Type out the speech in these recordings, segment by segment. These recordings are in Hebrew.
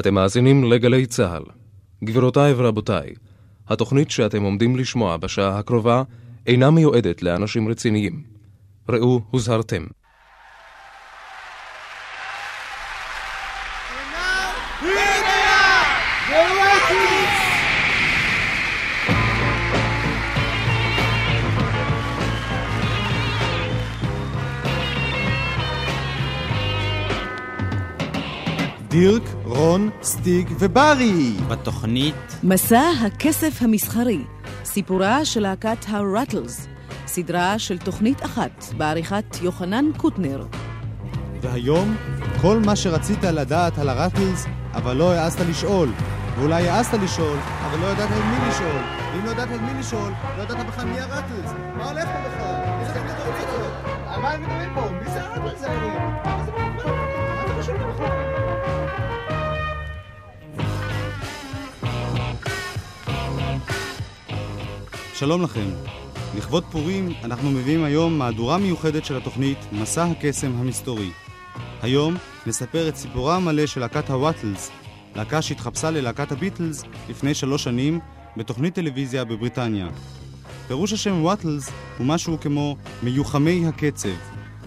אתם מאזינים לגלי צה"ל. גבירותיי ורבותיי, התוכנית שאתם עומדים לשמוע בשעה הקרובה אינה מיועדת לאנשים רציניים. ראו הוזהרתם. דירק, רון, סטיג וברי. בתוכנית מסע הכסף המסחרי, סיפורה של להקת הראטלס, סדרה של תוכנית אחת בעריכת יוחנן קוטנר. והיום, כל מה שרצית לדעת על הראטלס, אבל לא העזת לשאול. ואולי העזת לשאול, אבל לא ידעת את מי לשאול. ואם לא ידעת את מי לשאול, לא ידעת בכלל מי הראטלס. מה הולך פה בכלל? מי זה תוכנית הזאת? על מה הם מדברים פה? מי זה הראטלס האלה? שלום לכם. לכבוד פורים אנחנו מביאים היום מהדורה מיוחדת של התוכנית מסע הקסם המסתורי. היום נספר את סיפורה המלא של להקת הוואטלס, להקה שהתחפשה ללהקת הביטלס לפני שלוש שנים בתוכנית טלוויזיה בבריטניה. פירוש השם ראטלס הוא משהו כמו מיוחמי הקצב.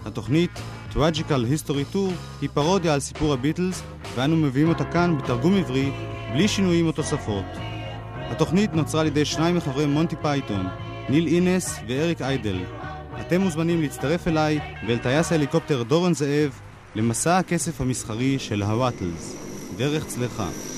התוכנית Tragical History Tour היא פרודיה על סיפור הביטלס ואנו מביאים אותה כאן בתרגום עברי בלי שינויים או תוספות. התוכנית נוצרה על ידי שניים מחברי מונטי פייתון, ניל אינס ואריק איידל. אתם מוזמנים להצטרף אליי ואל טייס ההליקופטר דורון זאב למסע הקסם המסתורי של הראטלס. דרך צלחה.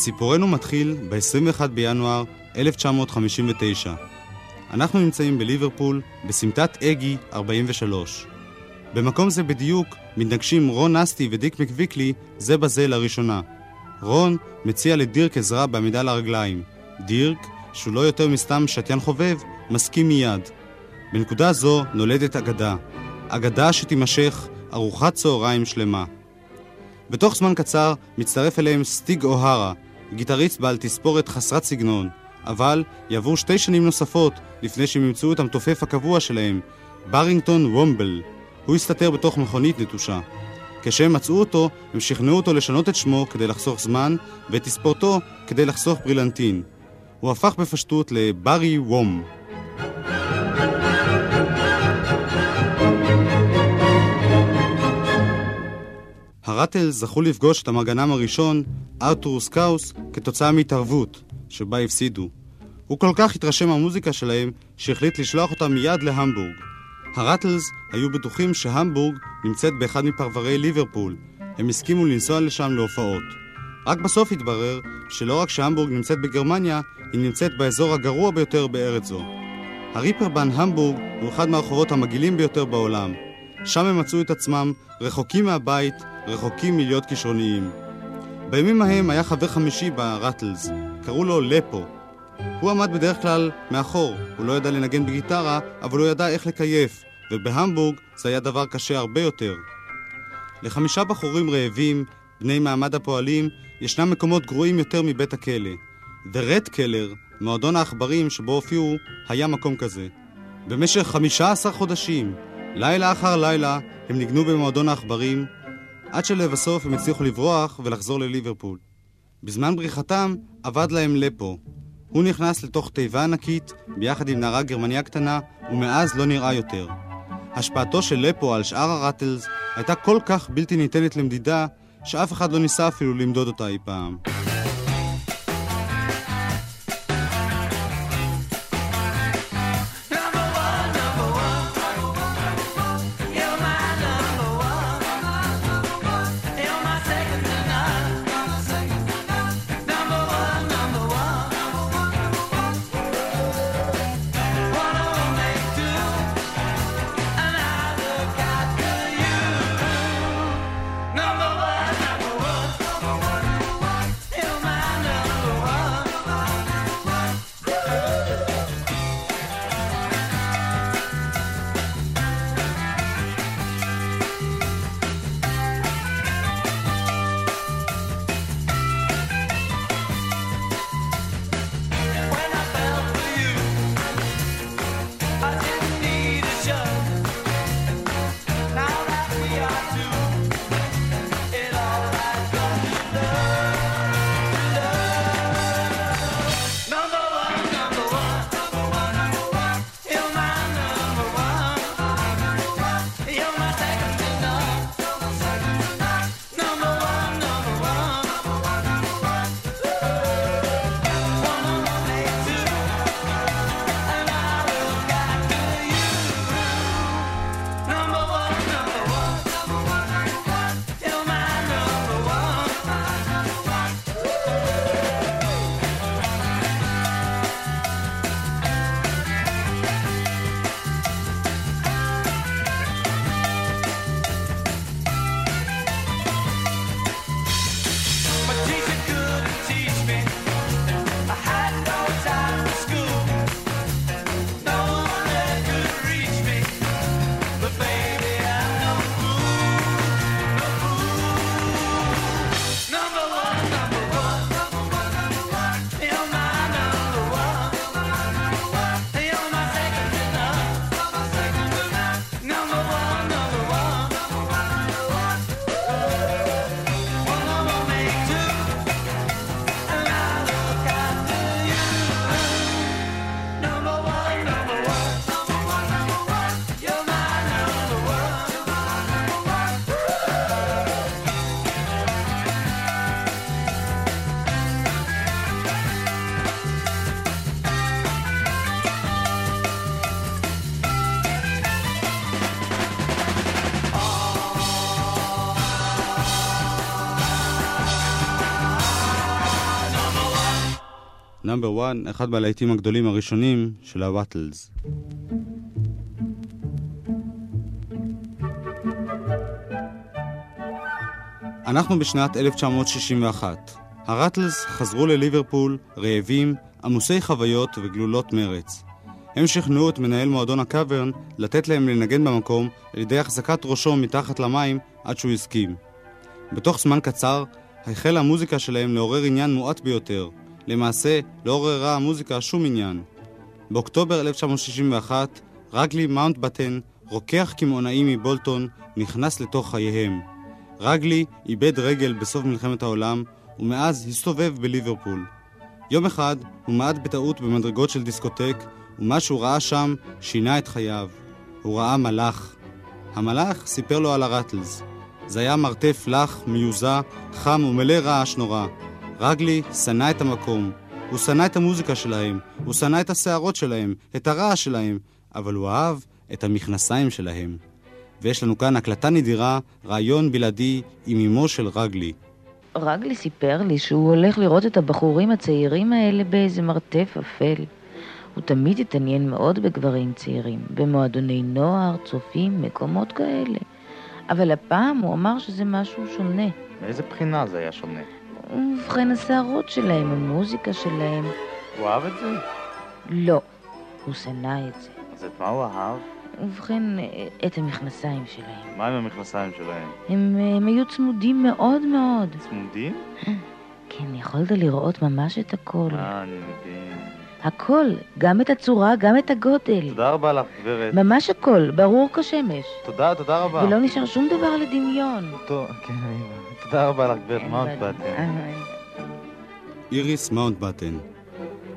סיפורנו מתחיל ב-21 בינואר 1959. אנחנו נמצאים בליברפול, בסמטת אגי 43. במקום זה בדיוק מתנגשים רון נסטי ודיק מקוויקלי זה בזה לראשונה. רון מציע לדירק עזרה בעמידה לרגליים. דירק, שהוא לא יותר מסתם שתיין חובב, מסכים מיד. בנקודה זו נולדת אגדה. אגדה שתימשך ארוחת צהריים שלמה. בתוך זמן קצר מצטרף אליהם סטיג אוהרה, גיטריסט בעל תספורת חסרת סגנון, אבל יעברו שתי שנים נוספות לפני שהם ימצאו את המתופף הקבוע שלהם, ברינגטון וומבל. הוא הסתתר בתוך מכונית נטושה. כשהם מצאו אותו, הם שכנעו אותו לשנות את שמו כדי לחסוך זמן, ואת תספורתו כדי לחסוך ברילנטין. הוא הפך בפשטות לברי וום. הראטלס זכו לפגוש את המגנם הראשון, ארתור סקאוס, כתוצאה מהתערבות, שבה הפסידו. הוא כל כך התרשם מהמוזיקה שלהם, שהחליט לשלוח אותם מיד להמבורג. הראטלס היו בטוחים שהמבורג נמצאת באחד מפרברי ליברפול. הם הסכימו לנסוע לשם להופעות. רק בסוף התברר שלא רק שהמבורג נמצאת בגרמניה, היא נמצאת באזור הגרוע ביותר בארץ זו. הריפרבן המבורג הוא אחד מהרחובות המגעילים ביותר בעולם. שם הם מצאו את עצמם רחוקים מהבית, רחוקים מלהיות כישרוניים. בימים ההם היה חבר חמישי בראטלס, קראו לו לפו. הוא עמד בדרך כלל מאחור, הוא לא ידע לנגן בגיטרה, אבל הוא ידע איך לקייף, ובהמבורג זה היה דבר קשה הרבה יותר. לחמישה בחורים רעבים, בני מעמד הפועלים, ישנם מקומות גרועים יותר מבית הכלא. The Red Keller, מועדון העכברים שבו הופיעו, היה מקום כזה. במשך 15 חודשים, לילה אחר לילה, הם ניגנו במועדון העכברים, עד שלבסוף הם הצליחו לברוח ולחזור לליברפול. בזמן בריחתם עבד להם לפו. הוא נכנס לתוך תיבה ענקית ביחד עם נערה גרמניה קטנה, ומאז לא נראה יותר. השפעתו של לפו על שאר הראטלס הייתה כל כך בלתי ניתנת למדידה, שאף אחד לא ניסה אפילו למדוד אותה אי פעם. נאמבר 1, אחד מהלהיטים הגדולים הראשונים של הוואטלס. אנחנו בשנת 1961. הראטלס חזרו לליברפול רעבים, עמוסי חוויות וגלולות מרץ. הם שכנעו את מנהל מועדון הקאברן לתת להם לנגן במקום על ידי החזקת ראשו מתחת למים עד שהוא הסכים. בתוך זמן קצר החלה המוזיקה שלהם לעורר עניין מועט ביותר. למעשה, לא עוררה המוזיקה שום עניין. באוקטובר 1961, רגלי מאונטבטן, רוקח קמעונאי מבולטון, נכנס לתוך חייהם. רגלי איבד רגל בסוף מלחמת העולם, ומאז הסתובב בליברפול. יום אחד הוא מעד בטעות במדרגות של דיסקוטק, ומה שהוא ראה שם שינה את חייו. הוא ראה מלאך. המלאך סיפר לו על הרטלס. זה היה מרתף לח, מיוזע, חם ומלא רעש נורא. רגלי שנא את המקום. הוא שנא את המוזיקה שלהם, הוא שנא את השערות שלהם, את הרעש שלהם, אבל הוא אהב את המכנסיים שלהם. ויש לנו כאן הקלטה נדירה, רעיון בלעדי עם אמו של רגלי. רגלי סיפר לי שהוא הולך לראות את הבחורים הצעירים האלה באיזה מרתף אפל. הוא תמיד התעניין מאוד בגברים צעירים, במועדוני נוער, צופים, מקומות כאלה. אבל הפעם הוא אמר שזה משהו שונה. מאיזה בחינה זה היה שונה? ובכן השערות שלהם, המוזיקה שלהם. הוא אהב את זה? לא, הוא שנא את זה. אז את מה הוא אהב? ובכן, את המכנסיים שלהם. מה עם המכנסיים שלהם? הם, הם היו צמודים מאוד מאוד. צמודים? כן, יכולת לראות ממש את הכל. אה, אני מבין. הכל, גם את הצורה, גם את הגודל. תודה רבה לך, גברת. ממש הכל, ברור כשמש. תודה, תודה רבה. ולא נשאר שום דבר לדמיון. טוב, כן, תודה רבה לך, גברת אין מאונט בעיה. באטן. אה, איריס מאונטבטן.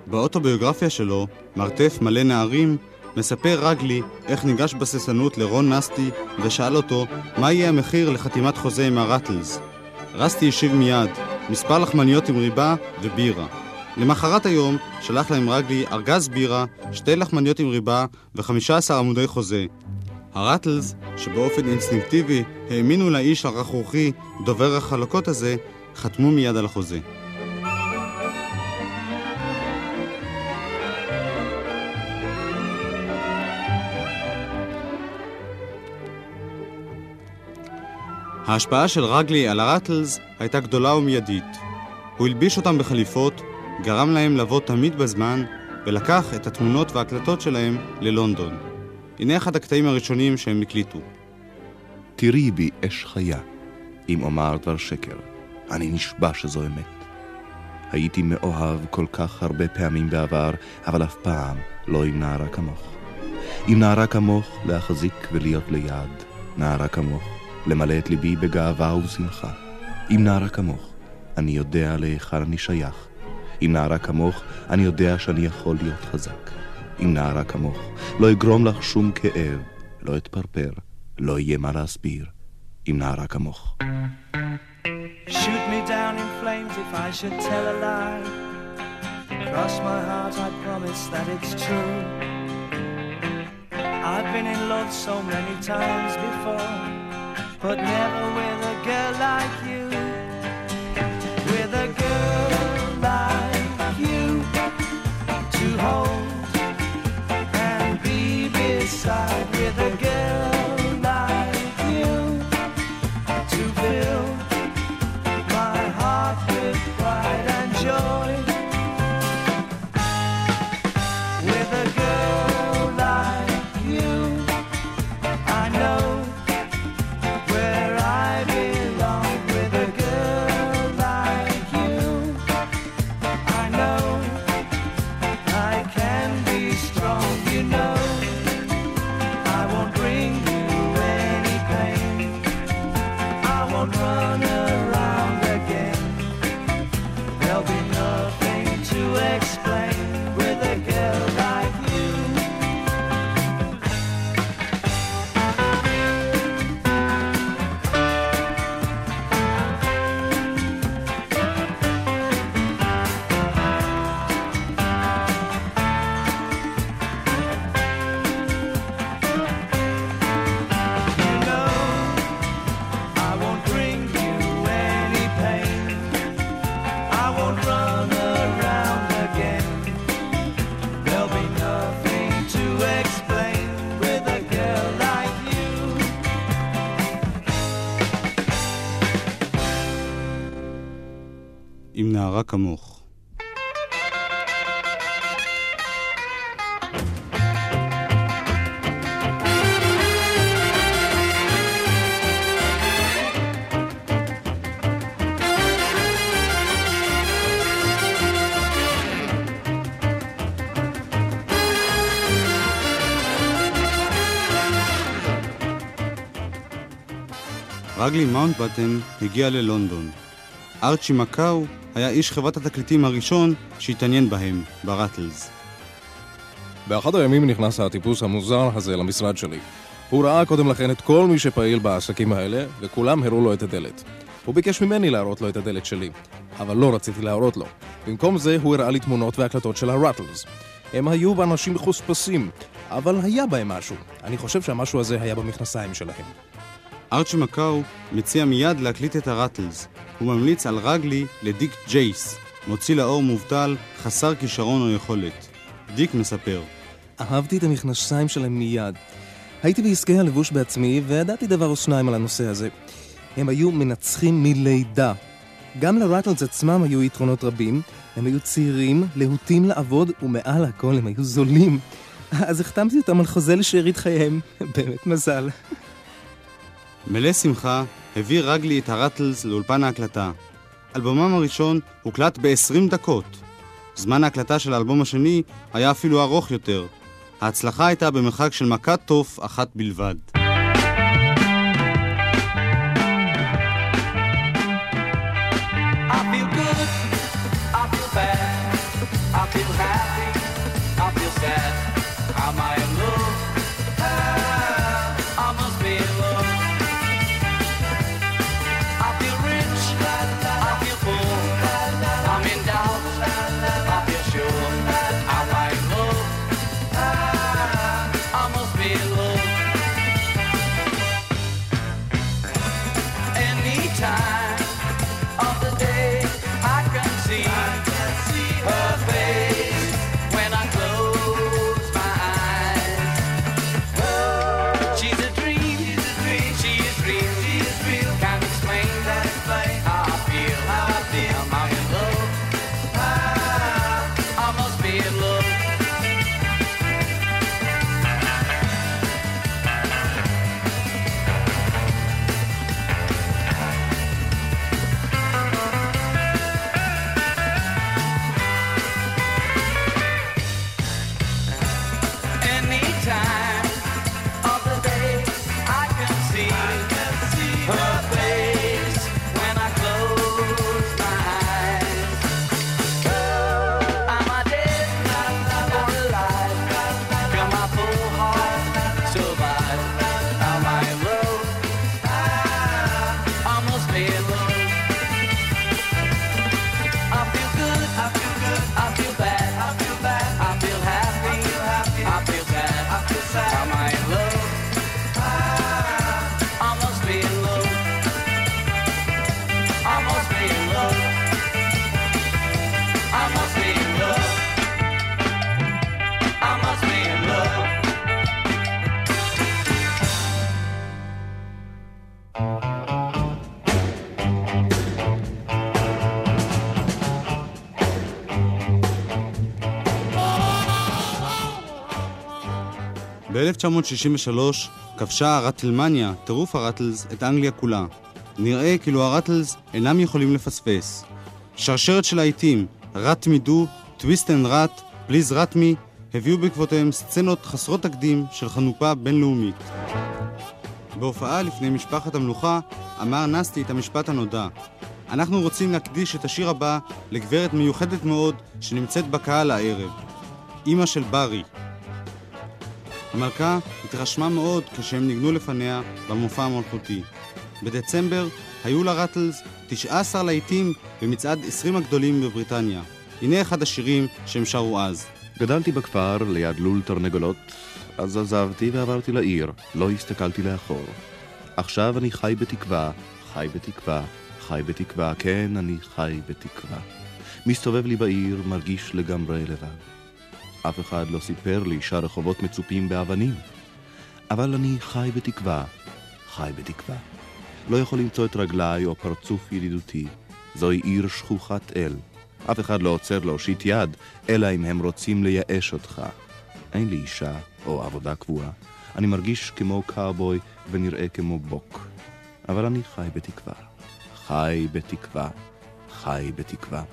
באוטוביוגרפיה שלו, מרתף מלא נערים, מספר רגלי איך ניגש בססנות לרון נסטי ושאל אותו מה יהיה המחיר לחתימת חוזה עם הרטלס. רסטי השיב מיד, מספר לחמניות עם ריבה ובירה. למחרת היום שלח להם רגלי ארגז בירה, שתי לחמניות עם ריבה ו-15 עמודי חוזה. הרטלס, שבאופן אינסטינקטיבי האמינו לאיש הרכרוכי, דובר החלקות הזה, חתמו מיד על החוזה. ההשפעה של רגלי על הרטלס הייתה גדולה ומיידית. הוא הלביש אותם בחליפות, גרם להם לבוא תמיד בזמן, ולקח את התמונות וההקלטות שלהם ללונדון. הנה אחד הקטעים הראשונים שהם הקליטו. תראי בי אש חיה, אם אומר דבר שקר, אני נשבע שזו אמת. הייתי מאוהב כל כך הרבה פעמים בעבר, אבל אף פעם לא עם נערה כמוך. עם נערה כמוך להחזיק ולהיות ליד, נערה כמוך, למלא את ליבי בגאווה ובשמחה. עם נערה כמוך, אני יודע להיכן אני שייך. עם נערה כמוך, אני יודע שאני יכול להיות חזק. עם נערה כמוך, לא אגרום לך שום כאב, לא אתפרפר, לא יהיה מה להסביר. עם נערה כמוך. Shoot me down in flames if I should tell a lie. Cross my heart, I promise that it's true. I've been in love so many times before, but never with a girl like you. With a girl נערה כמוך. רגלי מאונטבטם הגיע ללונדון. ארצ'י מקאו היה איש חברת התקליטים הראשון שהתעניין בהם, ברטלס. באחד הימים נכנס הטיפוס המוזר הזה למשרד שלי. הוא ראה קודם לכן את כל מי שפעיל בעסקים האלה, וכולם הראו לו את הדלת. הוא ביקש ממני להראות לו את הדלת שלי, אבל לא רציתי להראות לו. במקום זה הוא הראה לי תמונות והקלטות של הרטלס. הם היו באנשים מחוספסים, אבל היה בהם משהו. אני חושב שהמשהו הזה היה במכנסיים שלהם. ארצ'י מקאו מציע מיד להקליט את הרטלס. הוא ממליץ על רגלי לדיק ג'ייס, מוציא לאור מובטל, חסר כישרון או יכולת. דיק מספר, אהבתי את המכנסיים שלהם מיד. הייתי בעסקי הלבוש בעצמי, וידעתי דבר או שניים על הנושא הזה. הם היו מנצחים מלידה. גם לרטלס עצמם היו יתרונות רבים, הם היו צעירים, להוטים לעבוד, ומעל הכל הם היו זולים. אז החתמתי אותם על חוזה לשארית חייהם. באמת מזל. מלא שמחה הביא רגלי את הרטלס לאולפן ההקלטה. אלבומם הראשון הוקלט ב-20 דקות. זמן ההקלטה של האלבום השני היה אפילו ארוך יותר. ההצלחה הייתה במרחק של מכת תוף אחת בלבד. I feel ב-1963 כבשה הרטלמניה, טירוף הרטלס, את אנגליה כולה. נראה כאילו הרטלס אינם יכולים לפספס. שרשרת של להיטים, Rut Me Do, Twist and Rut, Please Rut Me, הביאו בעקבותיהם סצנות חסרות תקדים של חנופה בינלאומית. בהופעה לפני משפחת המלוכה אמר נסטי את המשפט הנודע: אנחנו רוצים להקדיש את השיר הבא לגברת מיוחדת מאוד שנמצאת בקהל הערב, אימא של ברי. המלכה התרשמה מאוד כשהם ניגנו לפניה במופע המלכותי. בדצמבר היו לרטלס 19 להיטים במצעד 20 הגדולים בבריטניה. הנה אחד השירים שהם שרו אז. גדלתי בכפר ליד לול תרנגולות, אז עזבתי ועברתי לעיר, לא הסתכלתי לאחור. עכשיו אני חי בתקווה, חי בתקווה, חי בתקווה, כן, אני חי בתקווה. מסתובב לי בעיר, מרגיש לגמרי לבד. אף אחד לא סיפר לי שהרחובות מצופים באבנים. אבל אני חי בתקווה, חי בתקווה. לא יכול למצוא את רגליי או פרצוף ידידותי. זוהי עיר שכוחת אל. אף אחד לא עוצר להושיט יד, אלא אם הם רוצים לייאש אותך. אין לי אישה או עבודה קבועה. אני מרגיש כמו קאובוי ונראה כמו בוק. אבל אני חי בתקווה. חי בתקווה. חי בתקווה.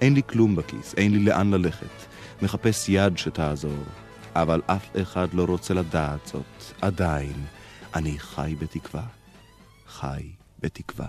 אין לי כלום בכיס, אין לי לאן ללכת. מחפש יד שתעזור, אבל אף אחד לא רוצה לדעת זאת. עדיין, אני חי בתקווה. חי בתקווה.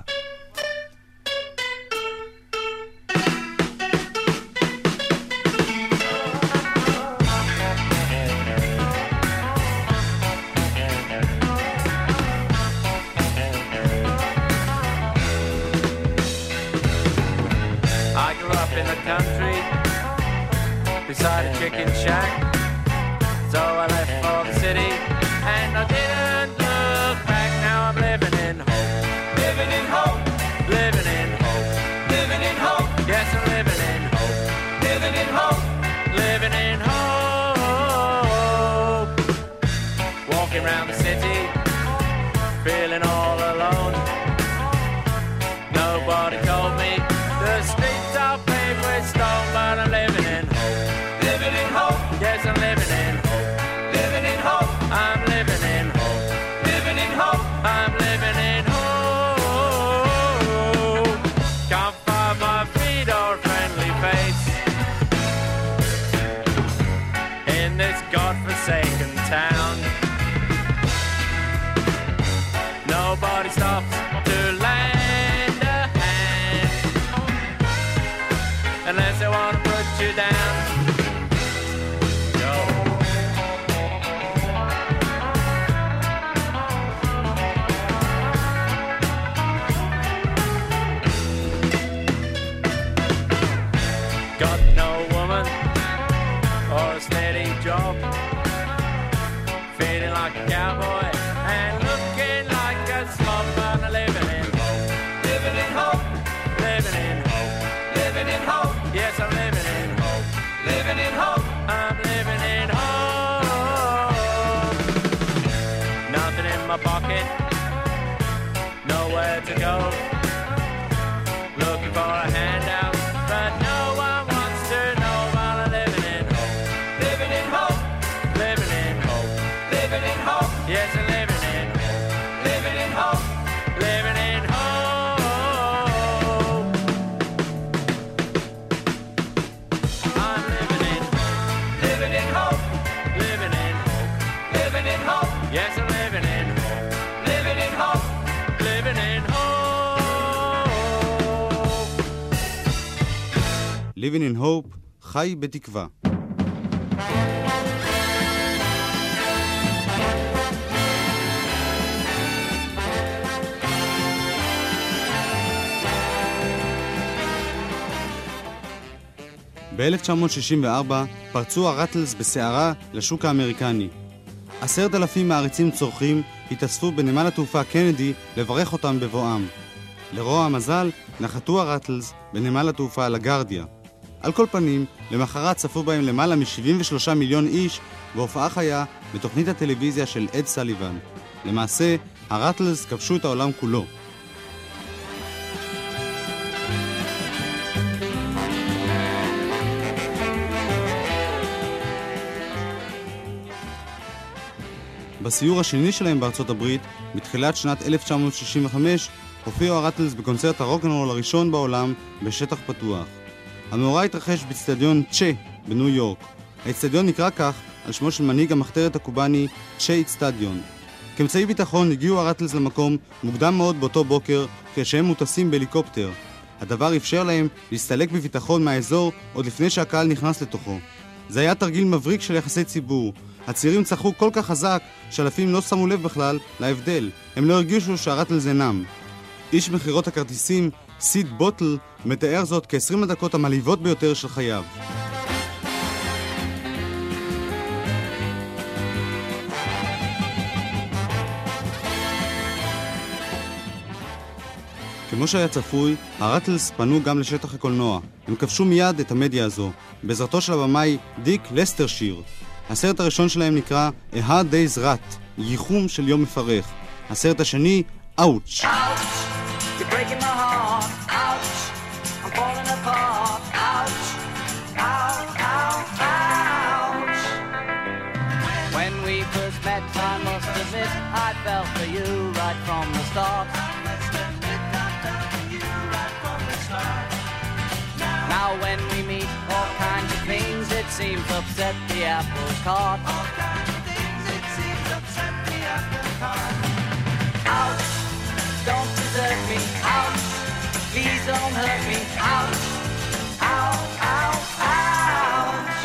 Living in Hope, חי בתקווה. ב-1964 פרצו הרטלס בסערה לשוק האמריקני. עשרת אלפים מעריצים צורכים התאספו בנמל התעופה קנדי לברך אותם בבואם. לרוע המזל, נחתו הרטלס בנמל התעופה לגרדיה. על כל פנים, למחרת צפו בהם למעלה מ-73 מיליון איש בהופעה חיה בתוכנית הטלוויזיה של אד סליבן. למעשה, הרטלס כבשו את העולם כולו. בסיור השני שלהם בארצות הברית, בתחילת שנת 1965, הופיעו הרטלס בקונצרט הרוקנרול הראשון בעולם בשטח פתוח. המאורע התרחש באצטדיון צ'ה בניו יורק. האצטדיון נקרא כך על שמו של מנהיג המחתרת הקובאני צ'ה אצטדיון. כאמצעי ביטחון הגיעו הרטלס למקום מוקדם מאוד באותו בוקר, כשהם מוטסים בהליקופטר. הדבר אפשר להם להסתלק בביטחון מהאזור עוד לפני שהקהל נכנס לתוכו. זה היה תרגיל מבריק של יחסי ציבור. הצעירים צחקו כל כך חזק, שאלפים לא שמו לב בכלל להבדל. הם לא הרגישו שהרטלס אינם. איש מכירות הכרטיסים, סיד בוטל, מתאר זאת כ-20 הדקות המלהיבות ביותר של חייו. כמו שהיה צפוי, הרטלס פנו גם לשטח הקולנוע. הם כבשו מיד את המדיה הזו, בעזרתו של הבמאי דיק לסטרשיר. הסרט הראשון שלהם נקרא A Hard Day's Rat, ייחום של יום מפרך. הסרט השני, heart. Ouch. seems upset the apple cart. All kinds of things it seems upset the apple cart. Ouch! Don't desert me. Ouch! Please don't hurt me. Ouch! Ow! Ow! Ouch!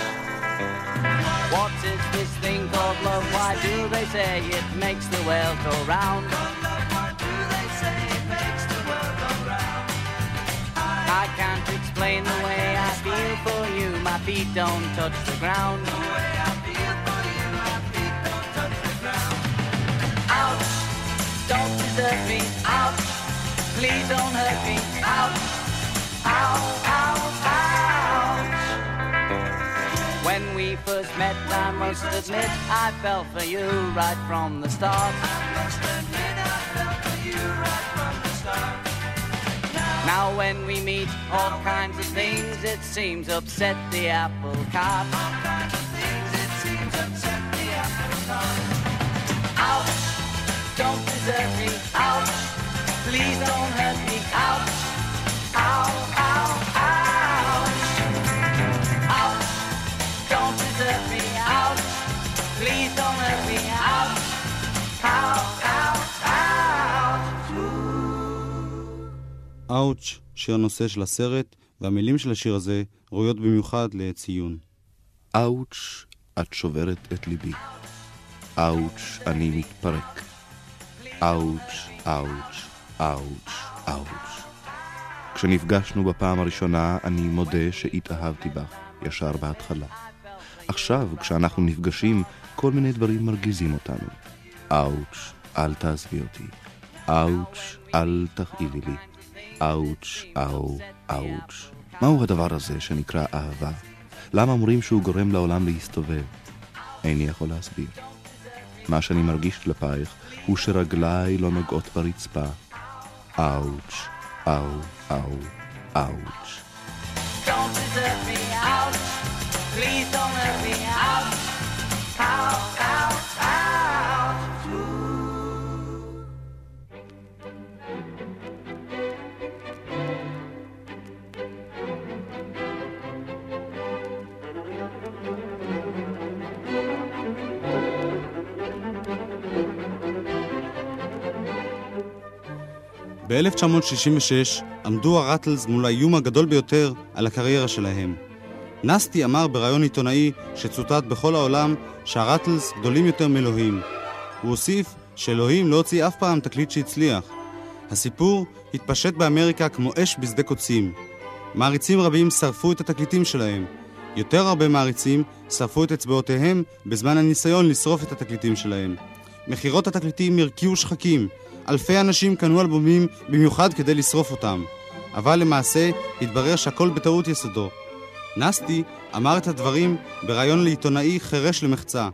What is this thing called love? Why do they say it makes the world go round? You. My feet don't touch the ground. Ouch! Don't me. Ouch! Please don't hurt me. Ouch! Ow, ow, ouch! When we first met, I must admit I fell for you right from the start. Now when we meet, all kinds of things it seems upset the apple cart. All kinds of things it seems upset the apple cart. Ouch! Don't desert me. Ouch! Please don't hurt me. Ouch! אאוץ', שיר הנושא של הסרט, והמילים של השיר הזה ראויות במיוחד לציון. אאוץ', את שוברת את ליבי. אאוץ', אני מתפרק. אאוץ', אאוץ', אאוץ', אאוץ'. כשנפגשנו בפעם הראשונה, אני מודה שהתאהבתי בך, ישר בהתחלה. עכשיו, כשאנחנו נפגשים, כל מיני דברים מרגיזים אותנו. אאוץ', אל תעזבי אותי. אאוץ', אל תכאיבי לי. אאוץ', אאו, אאוץ'. מהו הדבר הזה שנקרא אהבה? למה אומרים שהוא גורם לעולם להסתובב? איני יכול להסביר. מה שאני מרגיש כלפייך הוא שרגליי לא נוגעות ברצפה. אאוץ', אאו, אאו, אאוץ'. Don't desert me. Ouch! ב-1966 עמדו הראטלס מול האיום הגדול ביותר על הקריירה שלהם. נסטי אמר בריאיון עיתונאי שצוטט בכל העולם שהראטלס גדולים יותר מאלוהים. הוא הוסיף שאלוהים לא הוציא אף פעם תקליט שהצליח. הסיפור התפשט באמריקה כמו אש בשדה קוצים. מעריצים רבים שרפו את התקליטים שלהם. יותר הרבה מעריצים שרפו את אצבעותיהם בזמן הניסיון לשרוף את התקליטים שלהם. מכירות התקליטים הרקיעו שחקים. אלפי אנשים קנו אלבומים במיוחד כדי לשרוף אותם. אבל למעשה התברר שהכל בטעות יסודו. נסטי אמר את הדברים בריאיון לעיתונאי חירש למחצה.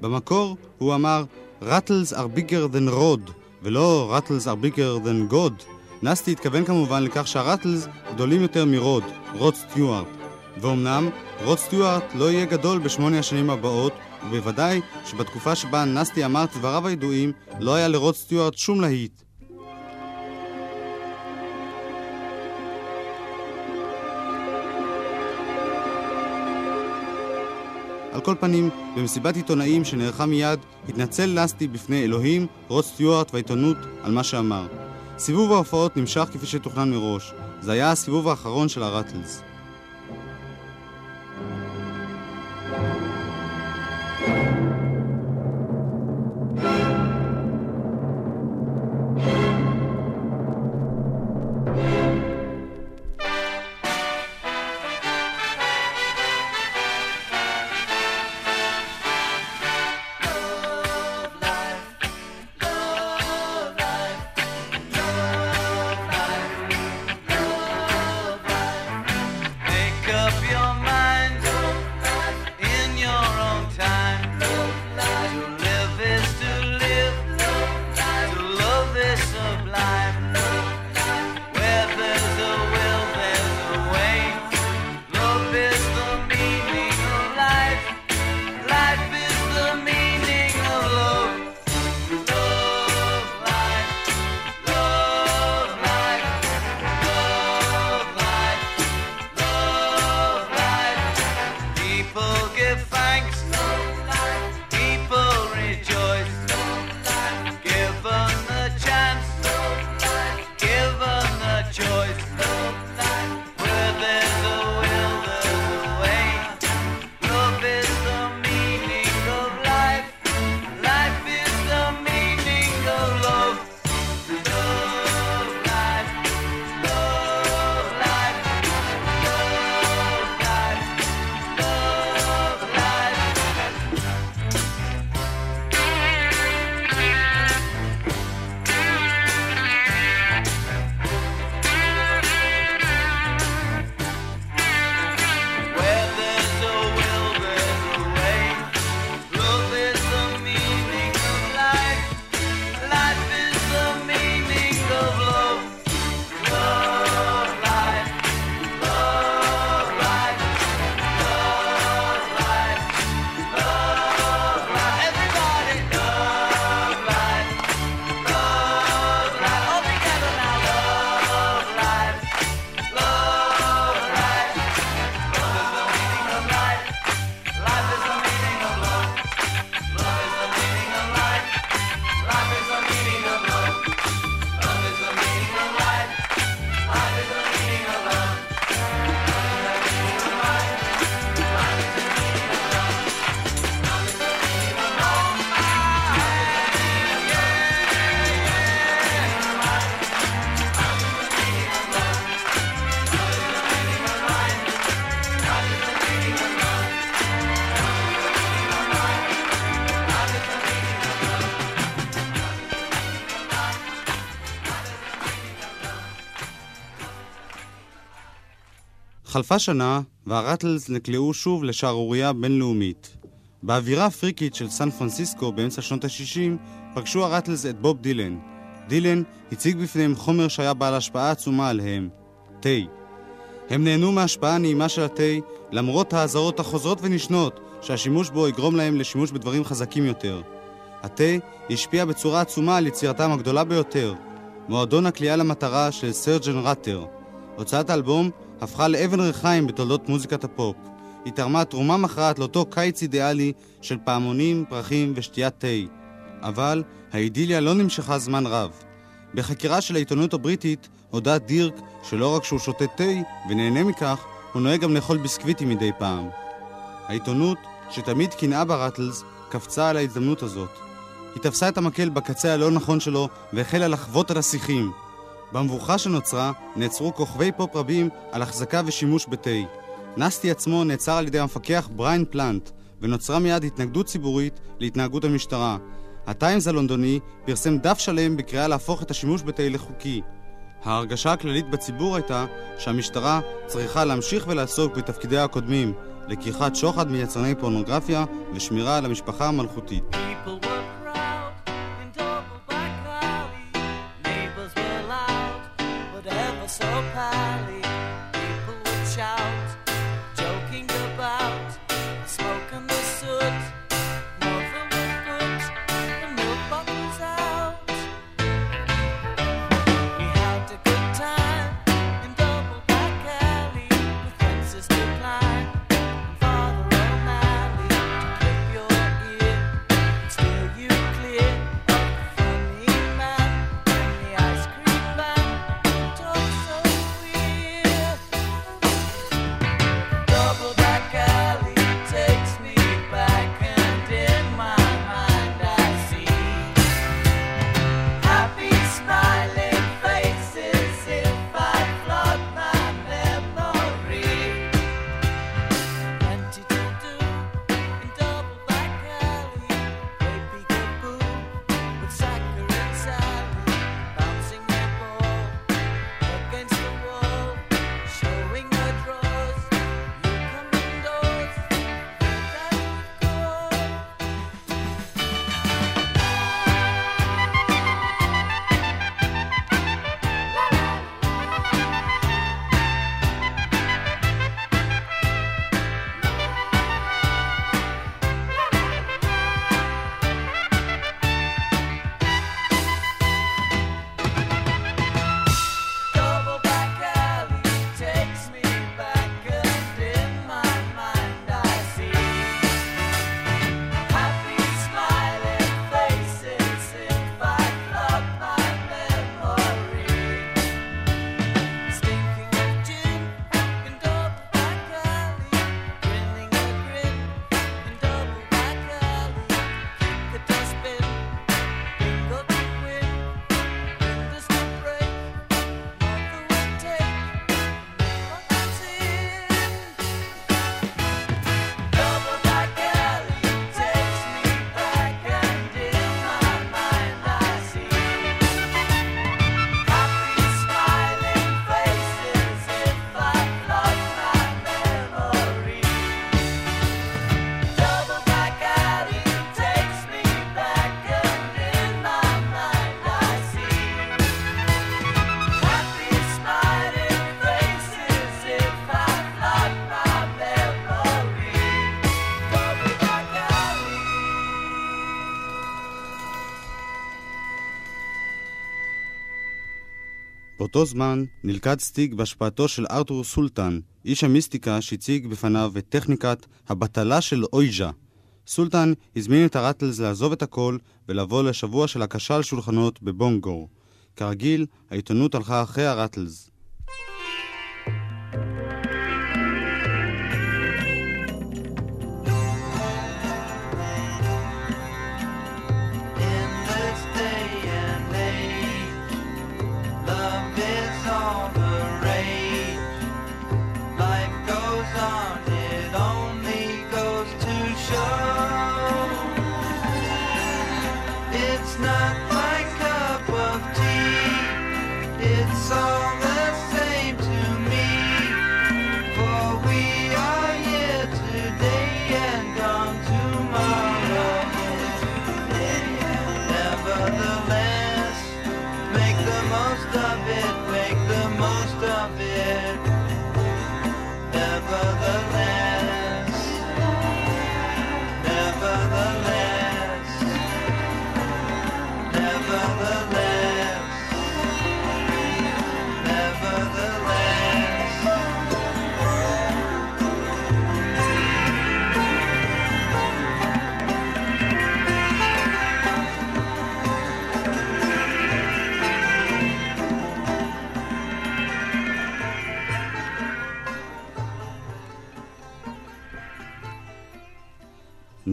במקור הוא אמר Rattles are bigger than rod, ולא Rattles are bigger than God. נסטי התכוון כמובן לכך שהראטלס גדולים יותר מרוד, רוד סטיוארט. ואומנם, רוד סטיוארט לא יהיה גדול בשמונה השנים הבאות, ובוודאי שבתקופה שבה נסטי אמר דבריו הידועים, לא היה לרוד סטיוארט שום להיט. על כל פנים, במסיבת עיתונאים שנערכה מיד, התנצל נסטי בפני אלוהים, רוד סטיוארט והעיתונות על מה שאמר. סיבוב ההופעות נמשך כפי שתוכנן מראש. זה היה הסיבוב האחרון של הראטלס. חלפה שנה, והרטלס נקלעו שוב לשערורייה בינלאומית. באווירה הפריקית של סן פרנסיסקו באמצע שנות ה-60, פגשו הרטלס את בוב דילן. דילן הציג בפניהם חומר שהיה בעל השפעה עצומה עליהם, תה. הם נהנו מההשפעה הנעימה של התה, למרות האזהרות החוזרות ונשנות שהשימוש בו יגרום להם לשימוש בדברים חזקים יותר. התה השפיע בצורה עצומה על יצירתם הגדולה ביותר, מועדון הקליעה למטרה של סרג'ן ראטר. הוצאת האלבום הפכה לאבן ריחיים בתולדות מוזיקת הפופ. היא תרמה תרומה מכרעת לאותו קיץ אידיאלי של פעמונים, פרחים ושתיית תה. אבל האידיליה לא נמשכה זמן רב. בחקירה של העיתונות הבריטית הודה דירק שלא רק שהוא שותה תה ונהנה מכך, הוא נוהג גם לאכול ביסקוויטים מדי פעם. העיתונות, שתמיד קנאה ברטלס, קפצה על ההזדמנות הזאת. היא תפסה את המקל בקצה הלא נכון שלו והחלה לחבוט על השיחים. במבוכה שנוצרה נעצרו כוכבי פופ רבים על החזקה ושימוש בתה. נסטי עצמו נעצר על ידי המפקח בריין פלנט, ונוצרה מיד התנגדות ציבורית להתנהגות המשטרה. הטיימס הלונדוני פרסם דף שלם בקריאה להפוך את השימוש בתה לחוקי. ההרגשה הכללית בציבור הייתה שהמשטרה צריכה להמשיך ולעסוק בתפקידיה הקודמים, לקיחת שוחד מיצרני פורנוגרפיה ושמירה על המשפחה המלכותית. People באותו זמן נלכד סטיג בהשפעתו של ארתור סולטן, איש המיסטיקה שהציג בפניו את טכניקת הבטלה של אויז'ה. סולטן הזמין את הרטלס לעזוב את הכל ולבוא לשבוע של הקשה על שולחנות בבונגו. כרגיל, העיתונות הלכה אחרי הרטלס.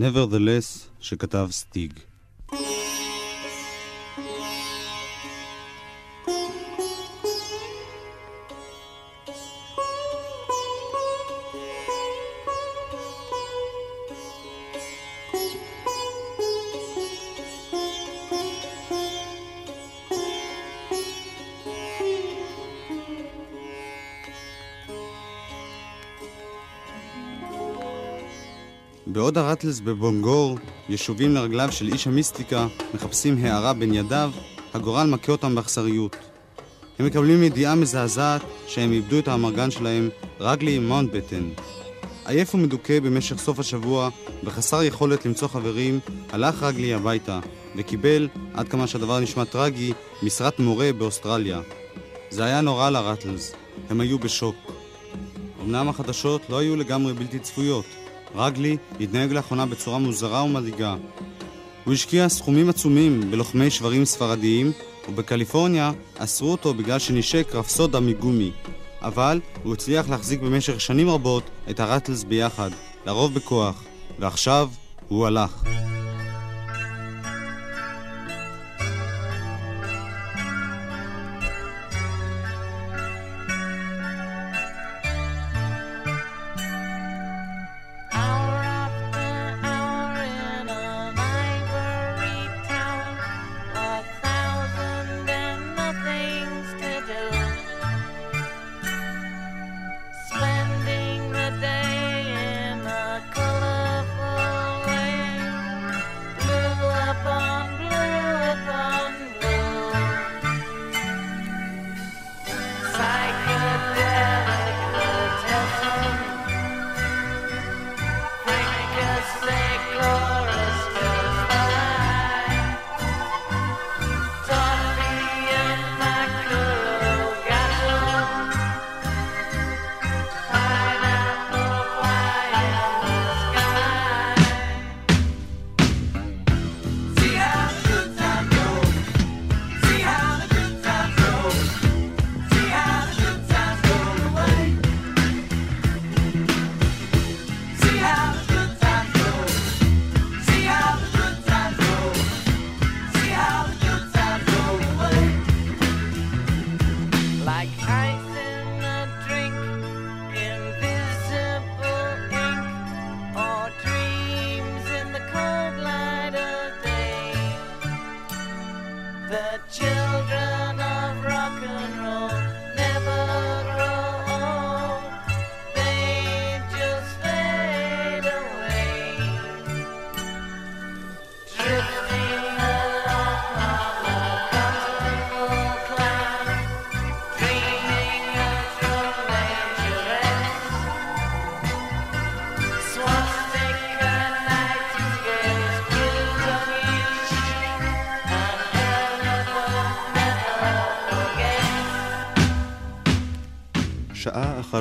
Nevertheless, שכתב סטיג. הרטלס בבונגור ישובים לרגליו של איש המיסטיקה, מחפשים הערה בין ידיו, הגורל מכה אותם באכזריות. הם מקבלים ידיעה מזעזעת שהם איבדו את האמרגן שלהם, רגלי מאונטבטן. עייף ומדוכא במשך סוף השבוע, וחסר יכולת למצוא חברים, הלך רגלי הביתה, וקיבל, עד כמה שהדבר נשמע טרגי, משרת מורה באוסטרליה. זה היה נורא לרטלס, הם היו בשוק. אמנם החדשות לא היו לגמרי בלתי צפויות. רגלי התנהג לאחרונה בצורה מוזרה ומדאיגה. הוא השקיע סכומים עצומים בלוחמי שברים ספרדיים, ובקליפורניה אסרו אותו בגלל שנשק רפסודה מגומי. אבל הוא הצליח להחזיק במשך שנים רבות את הרטלס ביחד, לרוב בכוח, ועכשיו הוא הלך.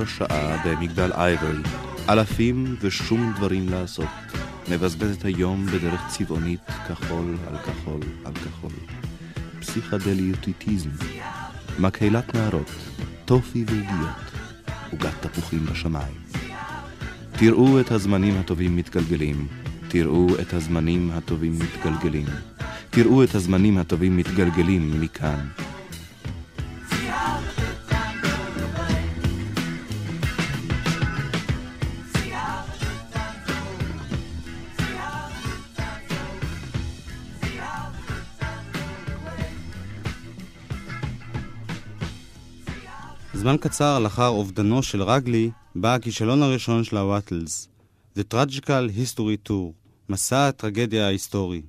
שעה במגדל אייברי, אלפים ושום דברים לעשות. מבזבז את היום בדרך צבעונית, כחול על כחול על כחול. פסיכדליוטיטיזם, מקהלת נערות, טופי ועוגיות, עוגת תפוחים בשמיים. תראו את הזמנים הטובים מתגלגלים, תראו את הזמנים הטובים מתגלגלים, תראו את הזמנים הטובים מתגלגלים מכאן. זמן קצר לאחר אובדנו של רגלי, בא הכישלון הראשון של הוואטלס, The Tragical History Tour, מסע הטרגדיה ההיסטורי.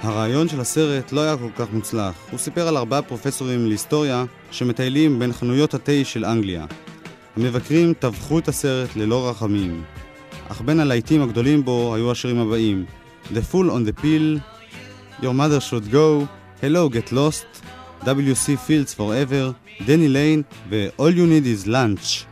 הרעיון של הסרט לא היה כל כך מוצלח. הוא סיפר על ארבעה פרופסורים להיסטוריה שמטיילים בין חנויות התה של אנגליה. המבקרים טבחו את הסרט ללא רחמים. אך בין הלהיטים הגדולים בו היו השירים הבאים The Fool on the Pill, Your Mother Should Go, Hello Get Lost, WC Fields Forever, דני ליין ו-All You Need Is Lunch.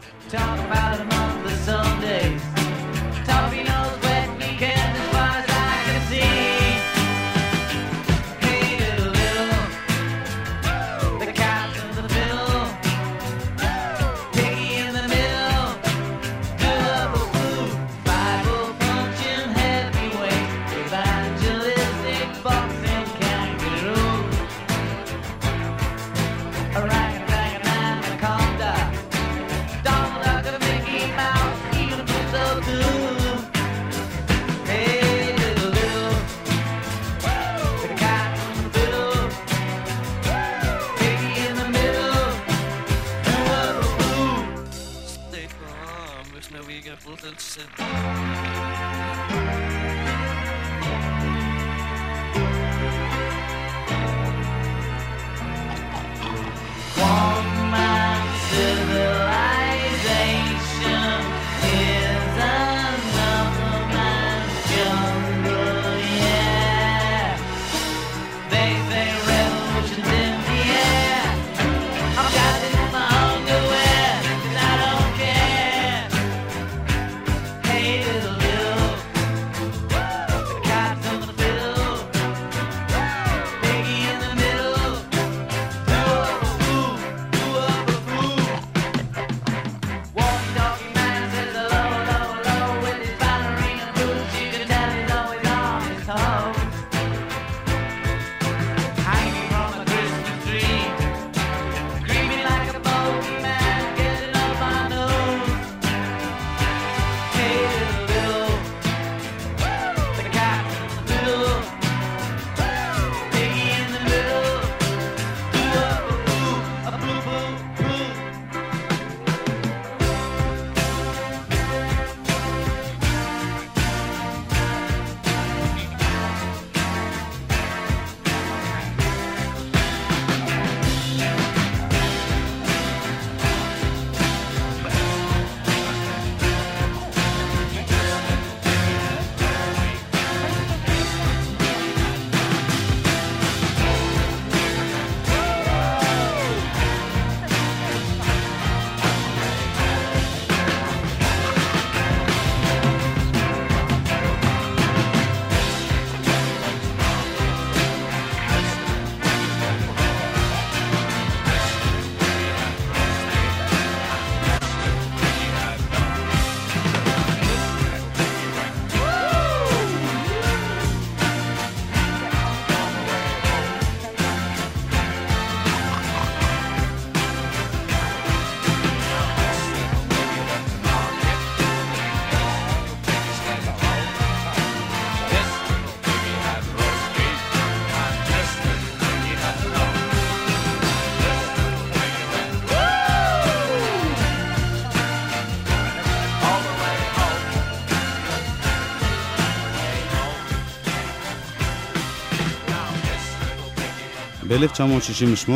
ב-1968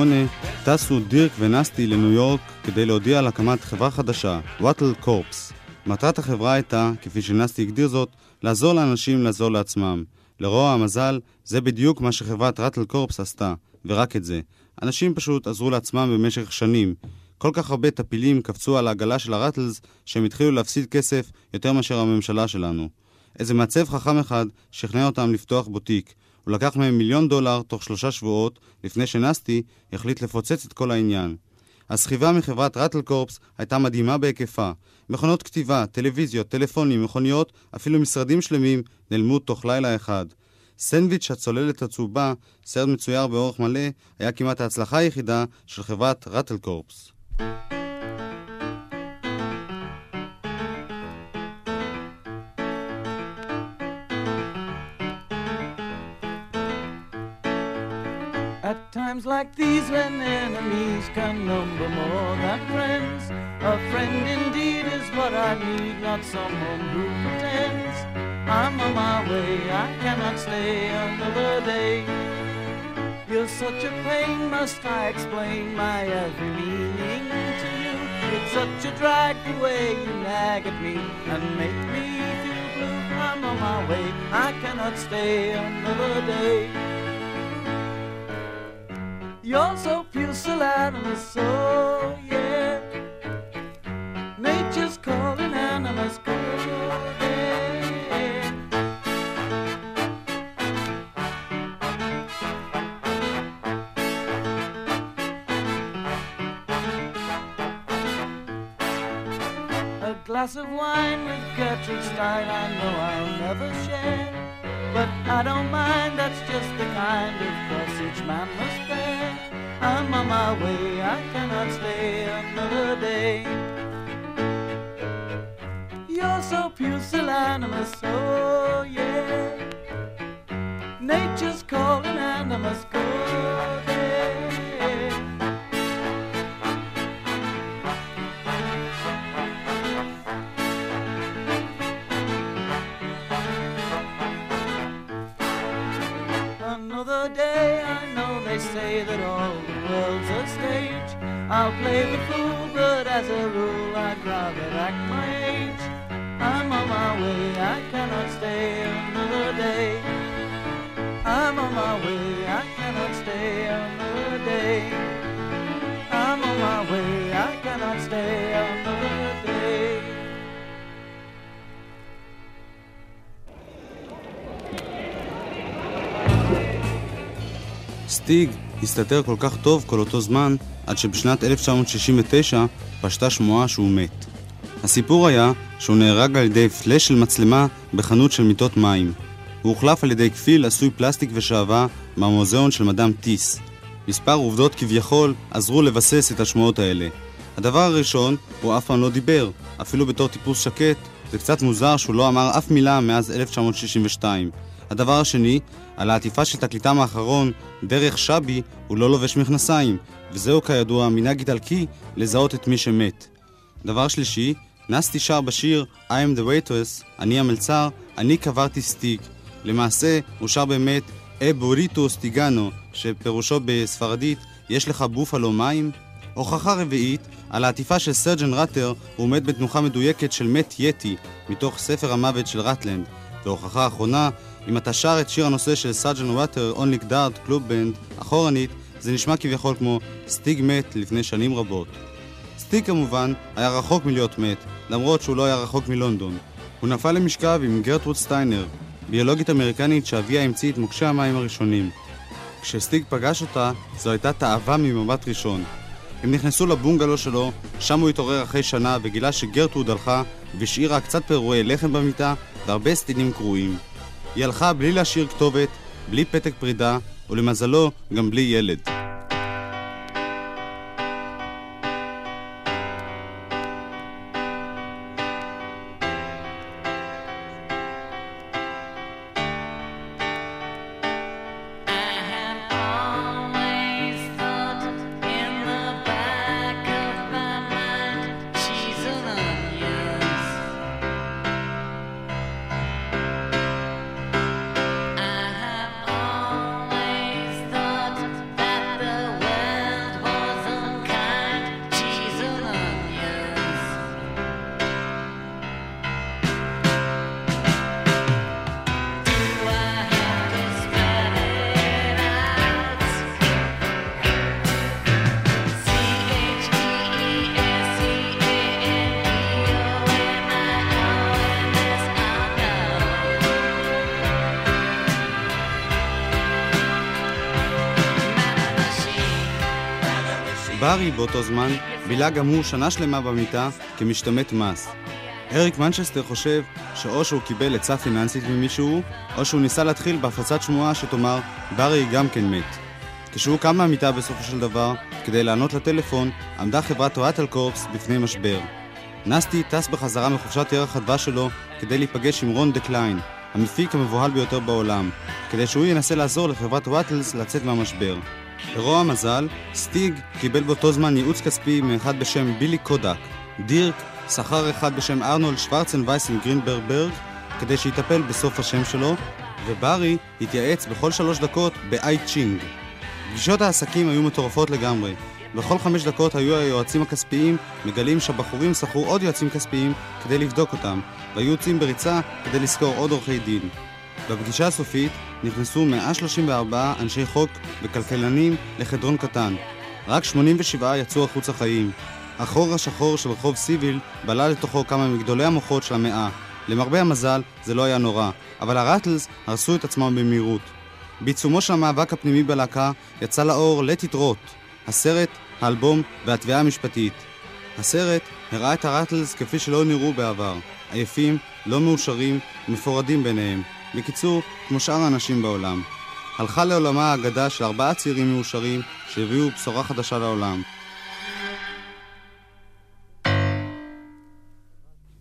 טסו דירק ונסטי לניו יורק כדי להודיע על הקמת חברה חדשה, וואטל קורפס. מטרת החברה הייתה, כפי שנסטי הגדיר זאת, לעזור לאנשים לעזור לעצמם. לרוע המזל, זה בדיוק מה שחברת ראטל קורפס עשתה, ורק את זה. אנשים פשוט עזרו לעצמם במשך שנים. כל כך הרבה טפילים קפצו על העגלה של הראטלס, שהם התחילו להפסיד כסף יותר מאשר הממשלה שלנו. איזה מעצב חכם אחד שכנע אותם לפתוח בוטיק. הוא לקח מהם מיליון דולר תוך שלושה שבועות, לפני שנסטי החליט לפוצץ את כל העניין. הסחיבה מחברת ראטל קורפס הייתה מדהימה בהיקפה. מכונות כתיבה, טלוויזיות, טלפונים, מכוניות, אפילו משרדים שלמים נעלמו תוך לילה אחד. סנדוויץ' הצוללת הצהובה, סרט מצויר באורך מלא, היה כמעט ההצלחה היחידה של חברת ראטל קורפס. Times like these, when enemies can number more than friends, a friend indeed is what I need, not someone who pretends. I'm on my way, I cannot stay another day. You're such a pain, must I explain my every meaning to you? It's such a drag the way you nag at me and make me feel blue. I'm on my way, I cannot stay another day. You're so pusillanimous, so oh, yeah. Nature's calling animals, calling. A glass of wine with Gertrude Stein, I know I'll never share. But I don't mind, that's just the kind of cross each man must bear. I'm on my way, I cannot stay another day. You're so pusillanimous, oh yeah. Nature's calling and I must go. Another day, I know they say that all I'll play the fool, but as a rule I'd rather act my age. I'm on my way, I cannot stay another day. I'm on my way, I cannot stay another day. I'm on my way, I cannot stay another day. Stig הסתתר כל כך טוב כל אותו זמן, עד שבשנת 1969 פשטה שמועה שהוא מת. הסיפור היה שהוא נהרג על ידי פלאש של מצלמה בחנות של מיטות מים. הוא הוחלף על ידי כפיל עשוי פלסטיק ושעווה מהמוזיאון של מדאם טיס. מספר עובדות כביכול עזרו לבסס את השמועות האלה. הדבר הראשון, הוא אף פעם לא דיבר, אפילו בתור טיפוס שקט, זה קצת מוזר שהוא לא אמר אף מילה מאז 1962. הדבר השני, על העטיפה של תקליטם האחרון, דרך שבי, הוא לא לובש מכנסיים, וזהו כידוע מנהג איטלקי לזהות את מי שמת. דבר שלישי, נסטי שר בשיר I am the waitress, אני המלצר, אני קברתי סטיג. למעשה, הוא שר באמת אה בוריטו סטיגנו, שפירושו בספרדית, יש לך בופלו מים? הוכחה רביעית, על העטיפה של סרג'ן ראטר, הוא מת בתנוחה מדויקת של מת יטי, מתוך ספר המוות של רטלנד. והוכחה אחרונה, אם אתה שר את שיר הנושא של Sergeant Rutter's Only Darts Club Band, אחורנית, זה נשמע כביכול כמו סטיג מת לפני שנים רבות. סטיג כמובן היה רחוק מלהיות מת, למרות שהוא לא היה רחוק מלונדון. הוא נפל למשכב עם גרטרוד סטיינר, ביולוגית אמריקנית שאביה המציא את מוקשי המים הראשונים. כשסטיג פגש אותה, זו הייתה תאווה ממבט ראשון. הם נכנסו לבונגלו שלו, שם הוא התעורר אחרי שנה וגילה שגרטרוד הלכה והשאירה קצת פירועי לחם במיטה והרבה סטינים קרועים. היא הלכה בלי להשאיר כתובת, בלי פתק פרידה, ולמזלו גם בלי ילד. באותו זמן בילה גם הוא שנה שלמה במיטה כמשתמט מס. אריק מנצ'סטר חושב שאו שהוא קיבל עצה פיננסית ממישהו, או שהוא ניסה להתחיל בהפצת שמועה שתאמר שברי גם כן מת. כשהוא קם מהמיטה בסופו של דבר, כדי לענות לטלפון, עמדה חברת ראטל קורפס בפני משבר. נסטי טס בחזרה מחופשת ירח הדבש שלו כדי להיפגש עם רון דקליין, המפיק המבוהל ביותר בעולם, כדי שהוא ינסה לעזור לחברת ראטלס לצאת מהמשבר. לרוע המזל, סטיג קיבל באותו זמן ייעוץ כספי מאחד בשם בילי קודק. דירק שכר אחד בשם ארנולד שוורצן וייסן גרינברג ברג כדי שיטפל בכסף שלו, וברי התייעץ בכל שלוש דקות באי צ'ינג. פגישות העסקים היו מטורפות לגמרי. בכל חמש דקות היו היועצים הכספיים מגלים שהבחורים שכרו עוד יועצים כספיים כדי לבדוק אותם, והיו יוצאים בריצה כדי לשכור עוד עורכי דין. בפגישה הסופית נכנסו 134 אנשי חוק וכלכלנים לחדרון קטן. רק 87 יצאו החוצה חיים. החור השחור של רחוב סיביל בלע לתוכו כמה מגדולי המוחות של המאה. למרבה המזל, זה לא היה נורא, אבל הרטלס הרסו את עצמם במהירות. בעיצומו של המאבק הפנימי בלהקה יצא לאור It Rot, הסרט, האלבום והתביעה המשפטית. הסרט הראה את הרטלס כפי שלא נראו בעבר, עייפים, לא מאושרים ומפורדים ביניהם. בקיצור, כמו שאר האנשים בעולם. הלכה לעולמה האגדה של ארבעה צעירים מאושרים שהביאו בשורה חדשה לעולם.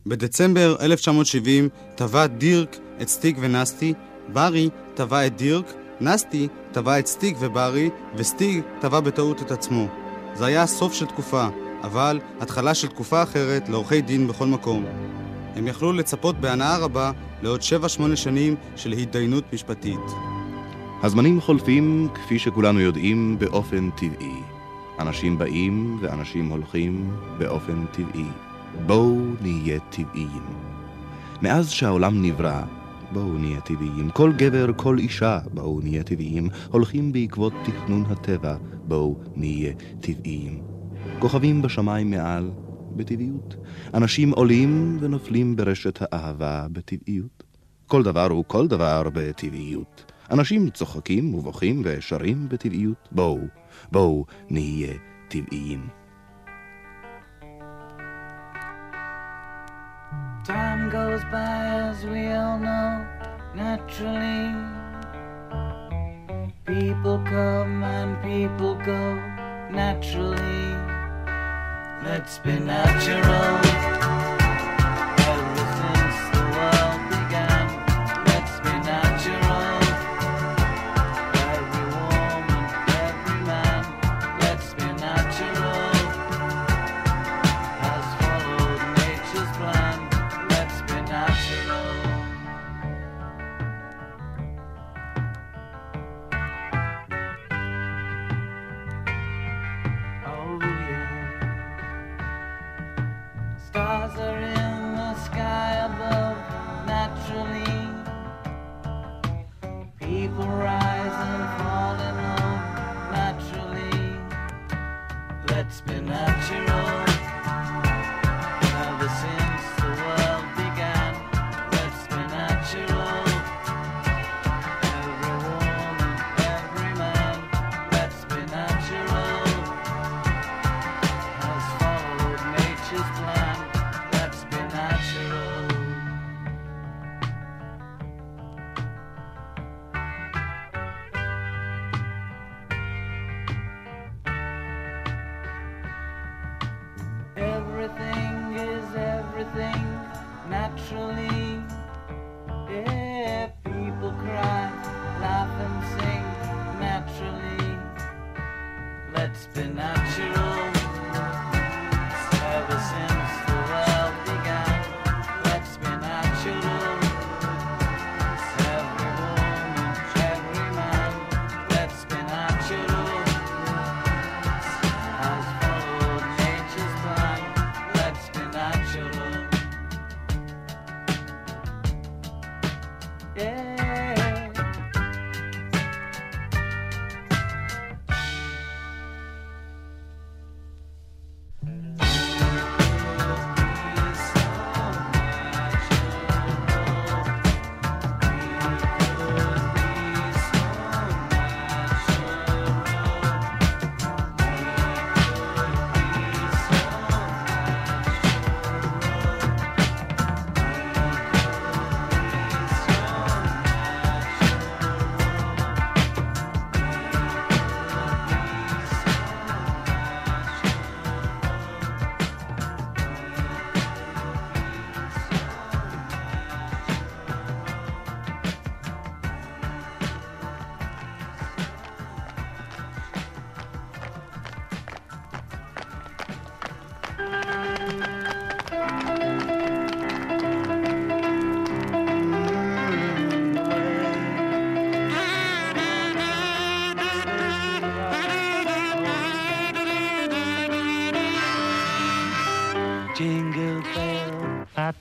בדצמבר 1970 טבע דירק את סטיג ונסטי, ברי טבע את דירק, נסטי טבע את סטיג וברי, וסטיג טבע בטעות את עצמו. זה היה סוף של תקופה, אבל התחלה של תקופה אחרת לעורכי דין בכל מקום. הם יכלו לצפות בהנאה רבה לעוד 7-8 שנים של התדיינות משפטית. הזמנים חולפים, כפי שכולנו יודעים, באופן טבעי. אנשים באים ואנשים הולכים באופן טבעי. בואו נהיה טבעיים. מאז שהעולם נברא, בואו נהיה טבעיים. כל גבר, כל אישה, בואו נהיה טבעיים. הולכים בעקבות תכנון הטבע, בואו נהיה טבעיים. כוכבים בשמיים מעל, בטבעיות. אנשים עולים ונופלים ברשת האהבה בטבעיות. כל דבר הוא כל דבר בטבעיות. אנשים צוחקים ובוכים ושרים בטבעיות. בואו, בואו נהיה טבעיים. Time goes by as we all know, naturally. People come and people go, naturally. Let's be natural. है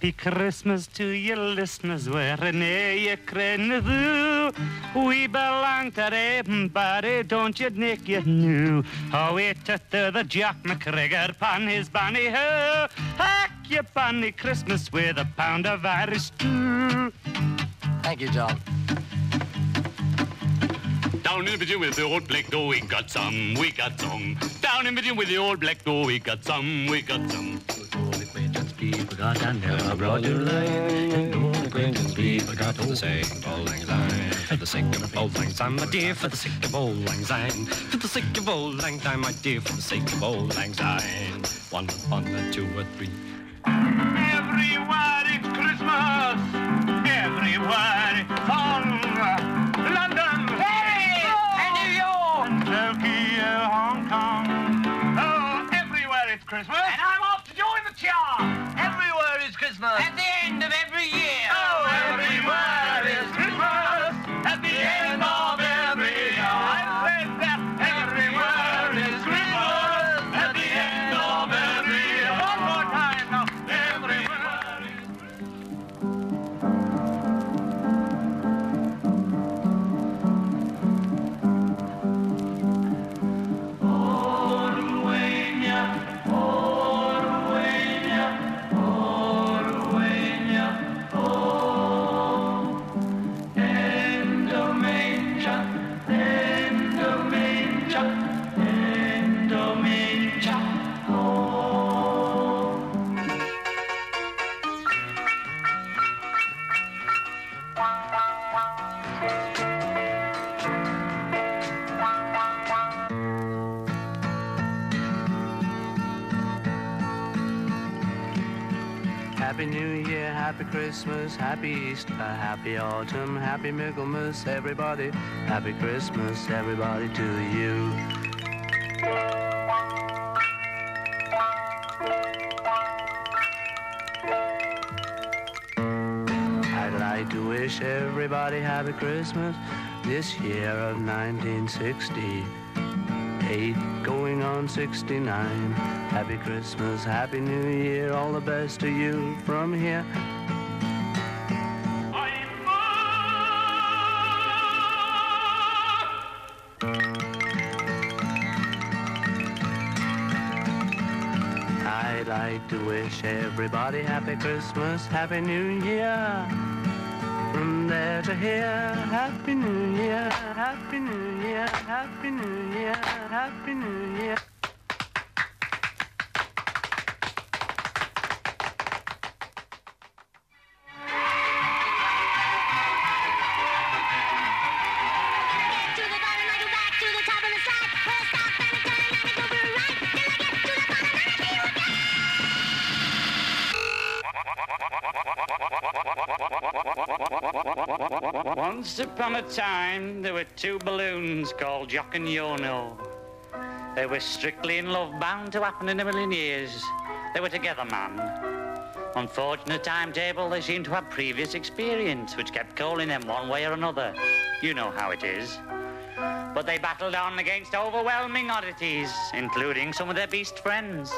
happy Christmas to your listeners wherever you crenadu. We belong to everybody, don't you, Nick? You knew how we took to the Jack McGregor pan his bunny ho. Hack your bunny Christmas with a pound of Irish stew. Thank you, John. Down in the pigeon with the old black door, we got some, we got some. Down in the pigeon with the old black door, we got some, we got some. People got and never brought you line. And no acquaintance people got to the sake of old lang syne. For the sake of old lang syne, my dear, for the sake of old lang syne. For the sake of old lang syne, my dear, for the sake of old lang syne. One, one, two, or three. Everywhere it's Christmas. Everywhere it's. Christmas. Happy Easter, Happy Autumn, Happy Michaelmas, everybody. Happy Christmas, everybody, to you. I'd like to wish everybody Happy Christmas this year of 1968, going on 69. Happy Christmas, Happy New Year, all the best to you from here. To wish everybody Happy Christmas, Happy New Year. From there to here, Happy New Year, Happy New Year, Happy New Year, Happy New Year. Once upon a time, there were two balloons called Jock and Yono. They were strictly in love, bound to happen in a million years. They were together, man. Unfortunate timetable, they seemed to have previous experience, which kept calling them one way or another. You know how it is. But they battled on against overwhelming oddities, including some of their beast friends.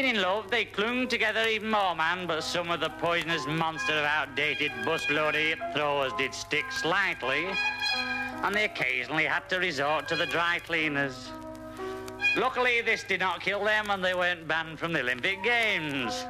Being in love, they clung together even more, man, but some of the poisonous monster of outdated busload hip throwers did stick slightly, and they occasionally had to resort to the dry cleaners. Luckily, this did not kill them, and they weren't banned from the Olympic Games.